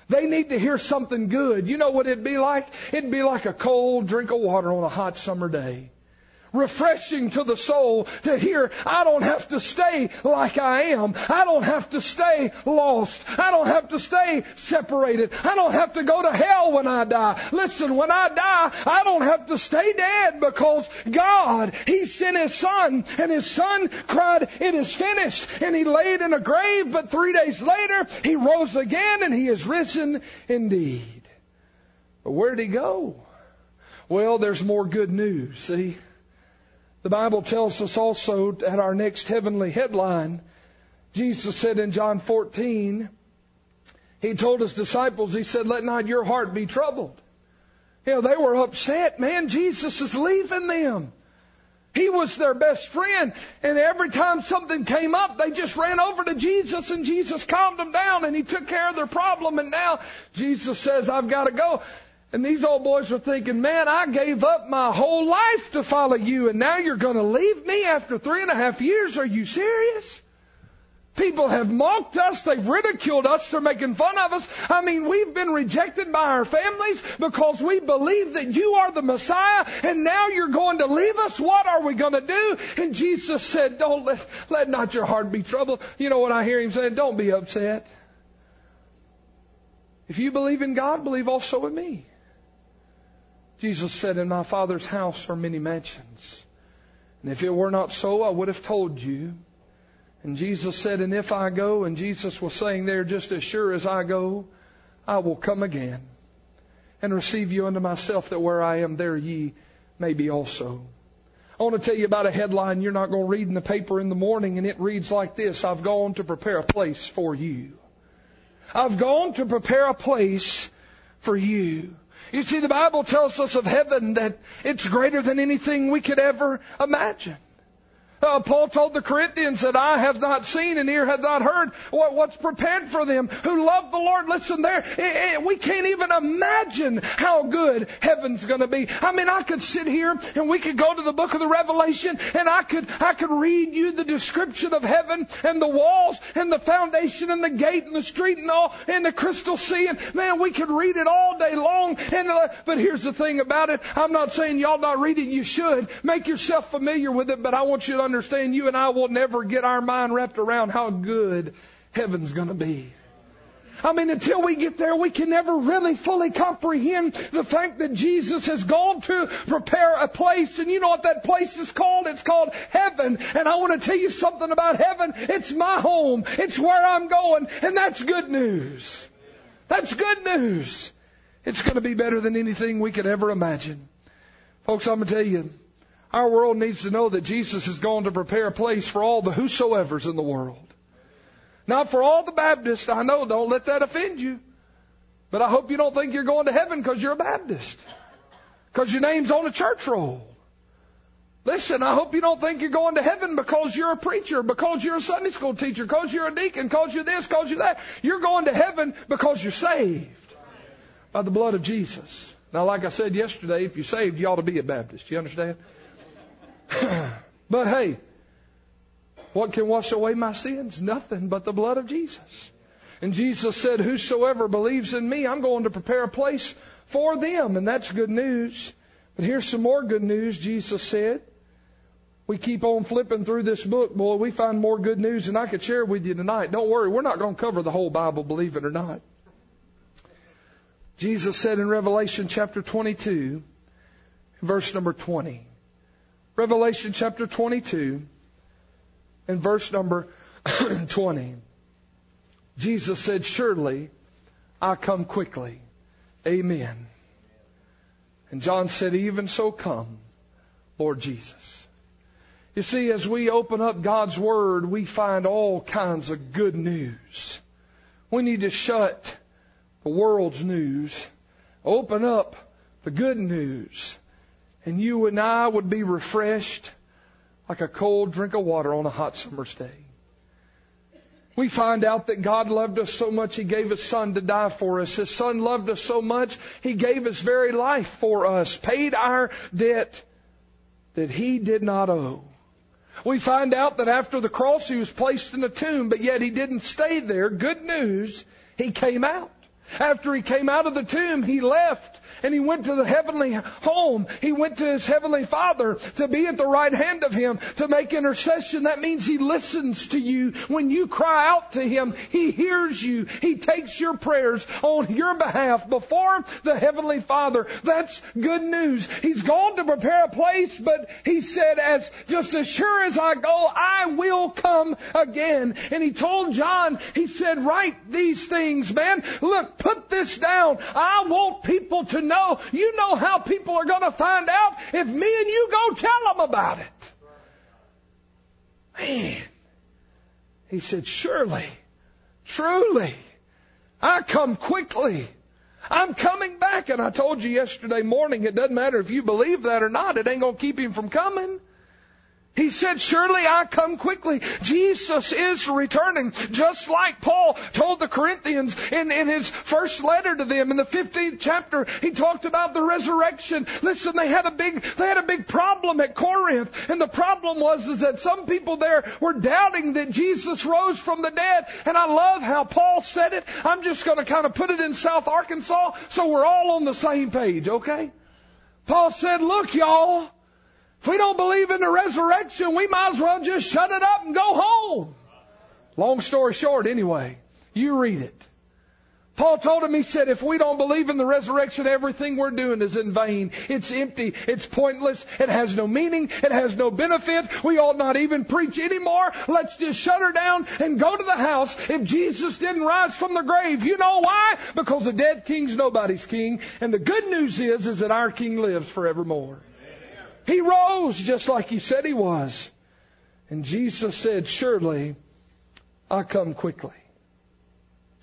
E: They need to hear something good. You know what it'd be like? It'd be like a cold drink of water on a hot summer day. Refreshing to the soul to hear, I don't have to stay like I am. I don't have to stay lost. I don't have to stay separated. I don't have to go to hell when I die. Listen, when I die, I don't have to stay dead because God, He sent His Son and His Son cried, it is finished. And He laid in a grave, but three days later, He rose again and He is risen indeed. But where'd He go? Well, there's more good news, see? The Bible tells us also at our next heavenly headline, Jesus said in John 14, He told His disciples, He said, let not your heart be troubled. You know, they were upset. Man, Jesus is leaving them. He was their best friend. And every time something came up, they just ran over to Jesus and Jesus calmed them down and He took care of their problem. And now Jesus says, I've got to go. And these old boys were thinking, man, I gave up my whole life to follow you, and now you're going to leave me after three and a half years? Are you serious? People have mocked us. They've ridiculed us. They're making fun of us. I mean, we've been rejected by our families because we believe that you are the Messiah and now you're going to leave us. What are we going to do? And Jesus said, don't let, let not your heart be troubled. You know what I hear him saying? Don't be upset. If you believe in God, believe also in me. Jesus said, In my Father's house are many mansions. And if it were not so, I would have told you. And Jesus said, And if I go, and Jesus was saying there, just as sure as I go, I will come again and receive you unto myself, that where I am, there ye may be also. I want to tell you about a headline you're not going to read in the paper in the morning, and it reads like this I've gone to prepare a place for you. I've gone to prepare a place for you. You see, the Bible tells us of heaven that it's greater than anything we could ever imagine. Uh, Paul told the Corinthians that eye have not seen and ear have not heard what, what's prepared for them who love the Lord. Listen there, eh, eh, we can't even imagine how good heaven's going to be. I mean, I could sit here and we could go to the book of the Revelation and I could, I could read you the description of heaven and the walls and the foundation and the gate and the street and all and the crystal sea and man, we could read it all day long. And uh, but here's the thing about it: I'm not saying y'all not read it. You should make yourself familiar with it. But I want you to understand, you and I will never get our mind wrapped around how good heaven's going to be. I mean, until we get there, we can never really fully comprehend the fact that Jesus has gone to prepare a place. And you know what that place is called? It's called heaven. And I want to tell you something about heaven. It's my home. It's where I'm going. And that's good news. That's good news. It's going to be better than anything we could ever imagine. Folks, I'm going to tell you, our world needs to know that Jesus has gone to prepare a place for all the whosoever's in the world. Not for all the Baptists. I know, don't let that offend you. But I hope you don't think you're going to heaven because you're a Baptist. Because your name's on a church roll. Listen, I hope you don't think you're going to heaven because you're a preacher, because you're a Sunday school teacher, because you're a deacon, because you're this, because you're that. You're going to heaven because you're saved by the blood of Jesus. Now, like I said yesterday, if you're saved, you ought to be a Baptist. You understand? [coughs] but hey, what can wash away my sins? Nothing but the blood of Jesus. And Jesus said, Whosoever believes in me, I'm going to prepare a place for them. And that's good news. But here's some more good news, Jesus said. We keep on flipping through this book, boy, we find more good news than I could share with you tonight. Don't worry, we're not going to cover the whole Bible, believe it or not. Jesus said in Revelation chapter 22, verse number 20. Revelation chapter 22 and verse number [clears throat] 20. Jesus said, Surely I come quickly. Amen. And John said, Even so come, Lord Jesus. You see, as we open up God's Word, we find all kinds of good news. We need to shut the world's news, open up the good news, and you and I would be refreshed like a cold drink of water on a hot summer's day. We find out that God loved us so much, He gave His Son to die for us. His Son loved us so much, He gave His very life for us, paid our debt that He did not owe. We find out that after the cross, He was placed in a tomb, but yet He didn't stay there. Good news, He came out. After he came out of the tomb, he left and he went to the heavenly home. He went to his heavenly father to be at the right hand of him to make intercession. That means he listens to you. When you cry out to him, he hears you. He takes your prayers on your behalf before the heavenly father. That's good news. He's gone to prepare a place, but he said, as just as sure as I go, I will come again. And he told John, he said, write these things, man. Look, put this down. I want people to know. You know how people are going to find out if me and you go tell them about it. Man. He said, surely, truly, I come quickly. I'm coming back. And I told you yesterday morning, it doesn't matter if you believe that or not. It ain't going to keep him from coming. He said, surely I come quickly. Jesus is returning. Just like Paul told the Corinthians in, in his first letter to them in the 15th chapter, he talked about the resurrection. Listen, they had a big, they had a big problem at Corinth. And the problem was is that some people there were doubting that Jesus rose from the dead. And I love how Paul said it. I'm just going to kind of put it in South Arkansas so we're all on the same page, okay? Paul said, look y'all, if we don't believe in the resurrection, we might as well just shut it up and go home. Long story short, anyway, you read it. Paul told him, he said, if we don't believe in the resurrection, everything we're doing is in vain. It's empty. It's pointless. It has no meaning. It has no benefit. We ought not even preach anymore. Let's just shut her down and go to the house. If Jesus didn't rise from the grave, you know why? Because a dead king's nobody's king. And the good news is, is that our king lives forevermore. He rose just like he said he was. And Jesus said, surely I come quickly.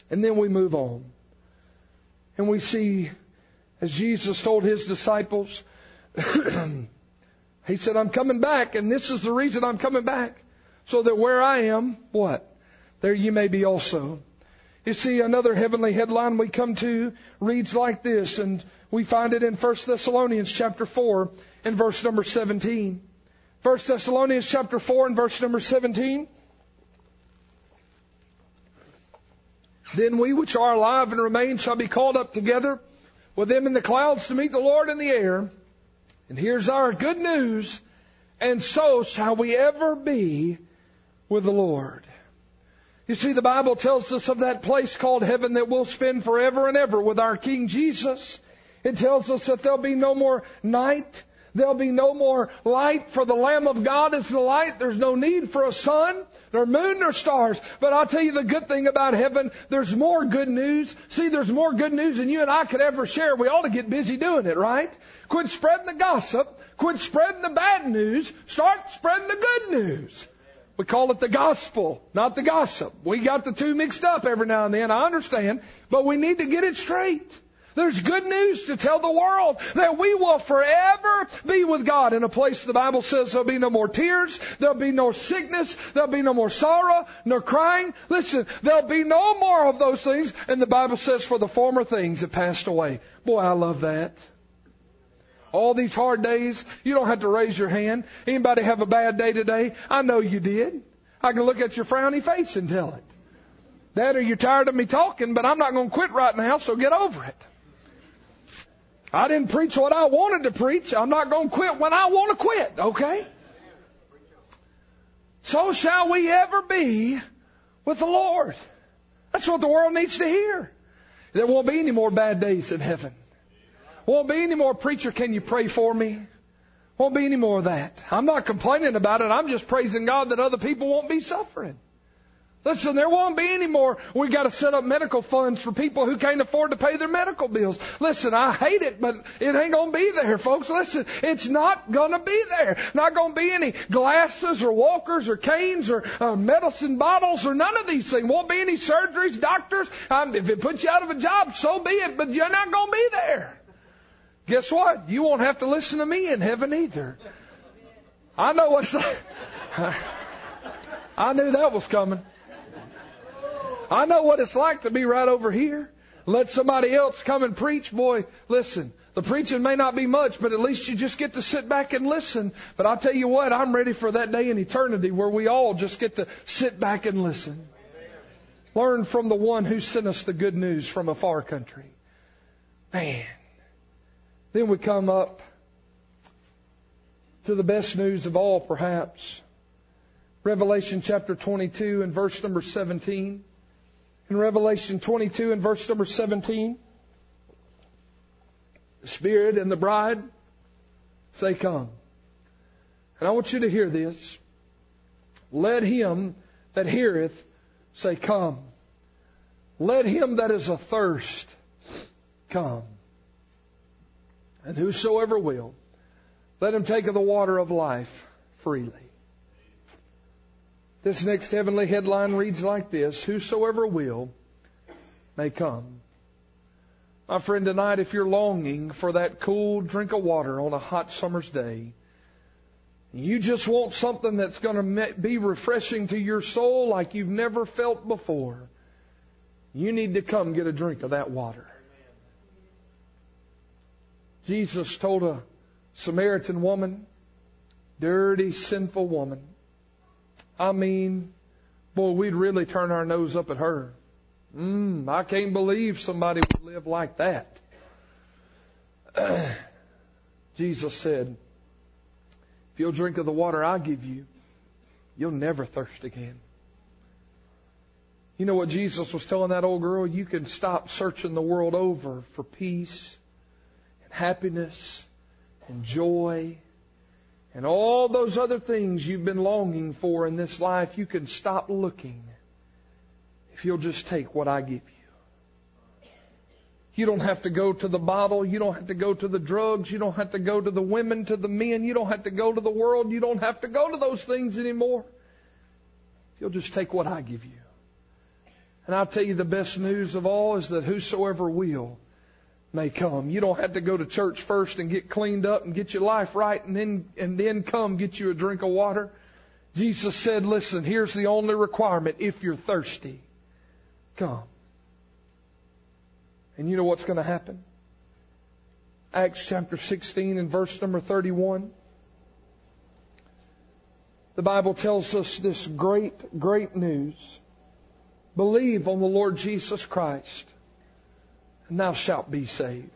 E: And then we move on. And we see as Jesus told his disciples, [clears throat] he said, I'm coming back, and this is the reason I'm coming back, so that where I am, what? There you may be also. You see, another heavenly headline we come to reads like this, and we find it in 1 Thessalonians chapter 4 and verse number 17. 1 Thessalonians chapter 4 and verse number 17. Then we which are alive and remain shall be called up together with them in the clouds to meet the Lord in the air. And here's our good news. And so shall we ever be with the Lord. You see, the Bible tells us of that place called heaven that we'll spend forever and ever with our King Jesus. It tells us that there'll be no more night. There'll be no more light, for the Lamb of God is the light. There's no need for a sun, nor moon, nor stars. But I'll tell you the good thing about heaven, there's more good news. See, there's more good news than you and I could ever share. We ought to get busy doing it, right? Quit spreading the gossip. Quit spreading the bad news. Start spreading the good news. We call it the gospel, not the gossip. We got the two mixed up every now and then, I understand, but we need to get it straight. There's good news to tell the world that we will forever be with God in a place the Bible says there'll be no more tears, there'll be no sickness, there'll be no more sorrow, nor crying. Listen, there'll be no more of those things, and the Bible says for the former things have passed away. Boy, I love that. All these hard days, you don't have to raise your hand. Anybody have a bad day today? I know you did. I can look at your frowny face and tell it. That or you're tired of me talking, but I'm not going to quit right now, so get over it. I didn't preach what I wanted to preach. I'm not going to quit when I want to quit, okay? So shall we ever be with the Lord. That's what the world needs to hear. There won't be any more bad days in heaven. Won't be any more preacher, can you pray for me? Won't be any more of that. I'm not complaining about it. I'm just praising God that other people won't be suffering. Listen, there won't be any more. We got to set up medical funds for people who can't afford to pay their medical bills. Listen, I hate it, but it ain't going to be there, folks. Listen, it's not going to be there. Not going to be any glasses or walkers or canes or uh, medicine bottles or none of these things. Won't be any surgeries, doctors. Um, if it puts you out of a job, so be it, but you're not going to be there. Guess what? You won't have to listen to me in heaven either. I know what's like. [laughs] I knew that was coming. I know what it's like to be right over here. Let somebody else come and preach. Boy, listen, the preaching may not be much, but at least you just get to sit back and listen. But I'll tell you what, I'm ready for that day in eternity where we all just get to sit back and listen. Learn from the one who sent us the good news from a far country. Man. Then we come up to the best news of all, perhaps. Revelation chapter 22 and verse number 17 in Revelation 22 and verse number 17. The Spirit and the bride say, Come. And I want you to hear this. Let him that heareth say, Come. Let him that is athirst come. And whosoever will, let him take of the water of life freely. This next heavenly headline reads like this Whosoever will may come. My friend, tonight, if you're longing for that cool drink of water on a hot summer's day, you just want something that's going to be refreshing to your soul like you've never felt before, you need to come get a drink of that water. Jesus told a Samaritan woman, dirty, sinful woman, I mean, boy, we'd really turn our nose up at her. Mm, I can't believe somebody would live like that. [clears throat] Jesus said, If you'll drink of the water I give you, you'll never thirst again. You know what Jesus was telling that old girl? You can stop searching the world over for peace and happiness and joy and all those other things you've been longing for in this life, you can stop looking if you'll just take what I give you. You don't have to go to the bottle. You don't have to go to the drugs. You don't have to go to the women, to the men. You don't have to go to the world. You don't have to go to those things anymore. You'll just take what I give you. And I'll tell you the best news of all is that whosoever will may come. You don't have to go to church first and get cleaned up and get your life right and then and then come get you a drink of water. Jesus said, "Listen, here's the only requirement if you're thirsty. Come." And you know what's going to happen? Acts chapter 16 and verse number 31. The Bible tells us this great, great news. Believe on the Lord Jesus Christ, and thou shalt be saved.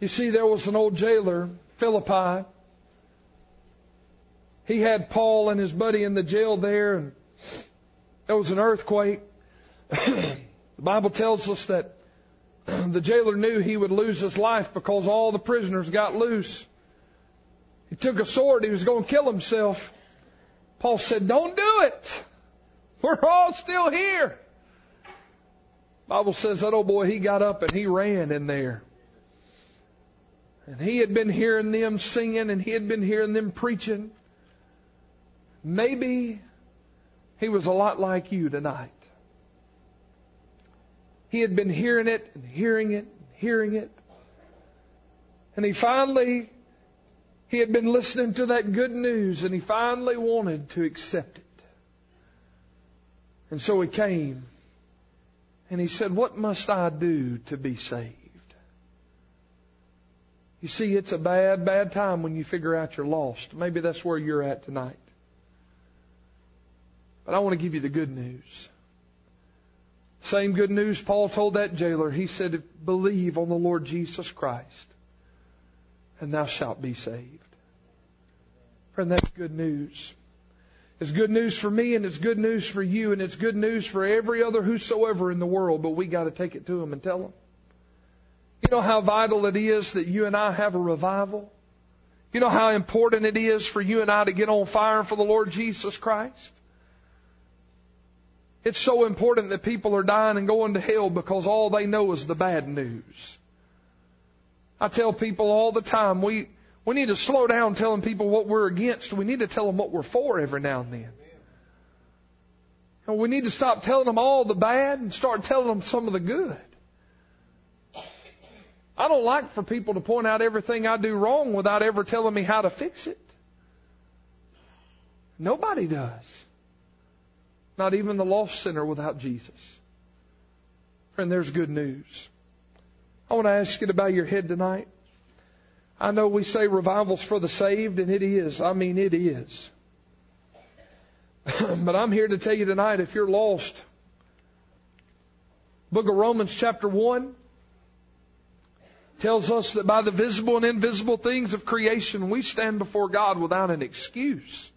E: You see, there was an old jailer, Philippi. He had Paul and his buddy in the jail there, and there was an earthquake. [clears throat] the Bible tells us that [clears throat] the jailer knew he would lose his life because all the prisoners got loose. He took a sword, he was going to kill himself. Paul said, Don't do it. We're all still here. Bible says that old boy, he got up and he ran in there. And he had been hearing them singing and he had been hearing them preaching. Maybe he was a lot like you tonight. He had been hearing it and hearing it and hearing it. And he finally, he had been listening to that good news and he finally wanted to accept it. And so he came and he said, What must I do to be saved? You see, it's a bad, bad time when you figure out you're lost. Maybe that's where you're at tonight. But I want to give you the good news. Same good news Paul told that jailer. He said, Believe on the Lord Jesus Christ, and thou shalt be saved. Friend, that's good news. It's good news for me, and it's good news for you, and it's good news for every other whosoever in the world, but we got to take it to them and tell them. You know how vital it is that you and I have a revival? You know how important it is for you and I to get on fire for the Lord Jesus Christ? It's so important that people are dying and going to hell because all they know is the bad news. I tell people all the time, we, we need to slow down telling people what we're against. We need to tell them what we're for every now and then. And we need to stop telling them all the bad and start telling them some of the good. I don't like for people to point out everything I do wrong without ever telling me how to fix it. Nobody does. Not even the lost sinner without Jesus. Friend, there's good news. I want to ask you to bow your head tonight. I know we say revival's for the saved, and it is. I mean, it is. [clears throat] but I'm here to tell you tonight if you're lost, Book of Romans, chapter 1, tells us that by the visible and invisible things of creation, we stand before God without an excuse.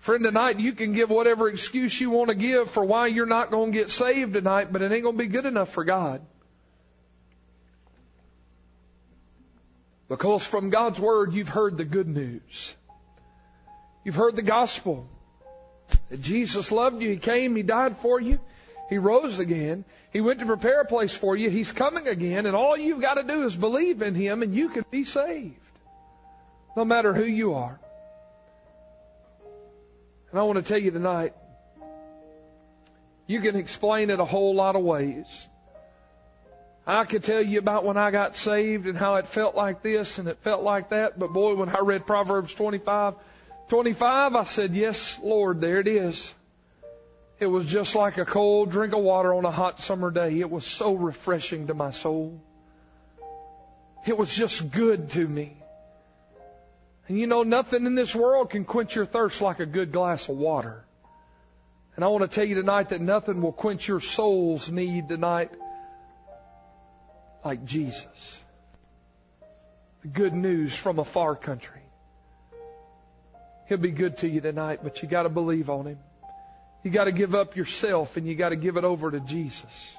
E: Friend, tonight you can give whatever excuse you want to give for why you're not going to get saved tonight, but it ain't going to be good enough for God. Because from God's Word you've heard the good news. You've heard the gospel. That Jesus loved you. He came. He died for you. He rose again. He went to prepare a place for you. He's coming again. And all you've got to do is believe in Him and you can be saved. No matter who you are. And I want to tell you tonight, you can explain it a whole lot of ways. I could tell you about when I got saved and how it felt like this and it felt like that, but boy, when I read Proverbs 25, 25, I said, yes, Lord, there it is. It was just like a cold drink of water on a hot summer day. It was so refreshing to my soul. It was just good to me. And you know, nothing in this world can quench your thirst like a good glass of water. And I want to tell you tonight that nothing will quench your soul's need tonight like Jesus. The good news from a far country. He'll be good to you tonight, but you gotta believe on Him. You gotta give up yourself and you gotta give it over to Jesus.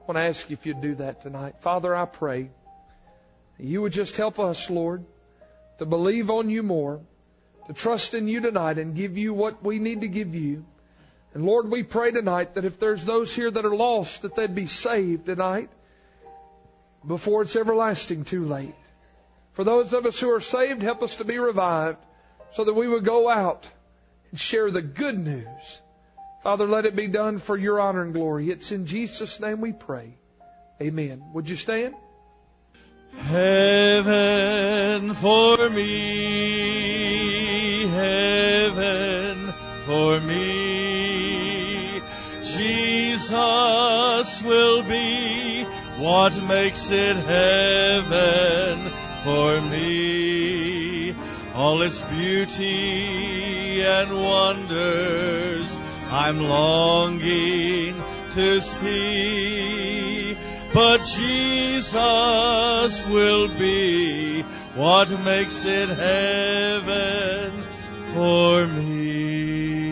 E: I want to ask you if you'd do that tonight. Father, I pray you would just help us, Lord, to believe on you more, to trust in you tonight and give you what we need to give you. And Lord, we pray tonight that if there's those here that are lost, that they'd be saved tonight before it's everlasting too late. For those of us who are saved, help us to be revived so that we would go out and share the good news. Father, let it be done for your honor and glory. It's in Jesus' name we pray. Amen. Would you stand?
A: Heaven for me, heaven for me. Jesus will be what makes it heaven for me? All its beauty and wonders I'm longing to see. But Jesus will be what makes it heaven for me.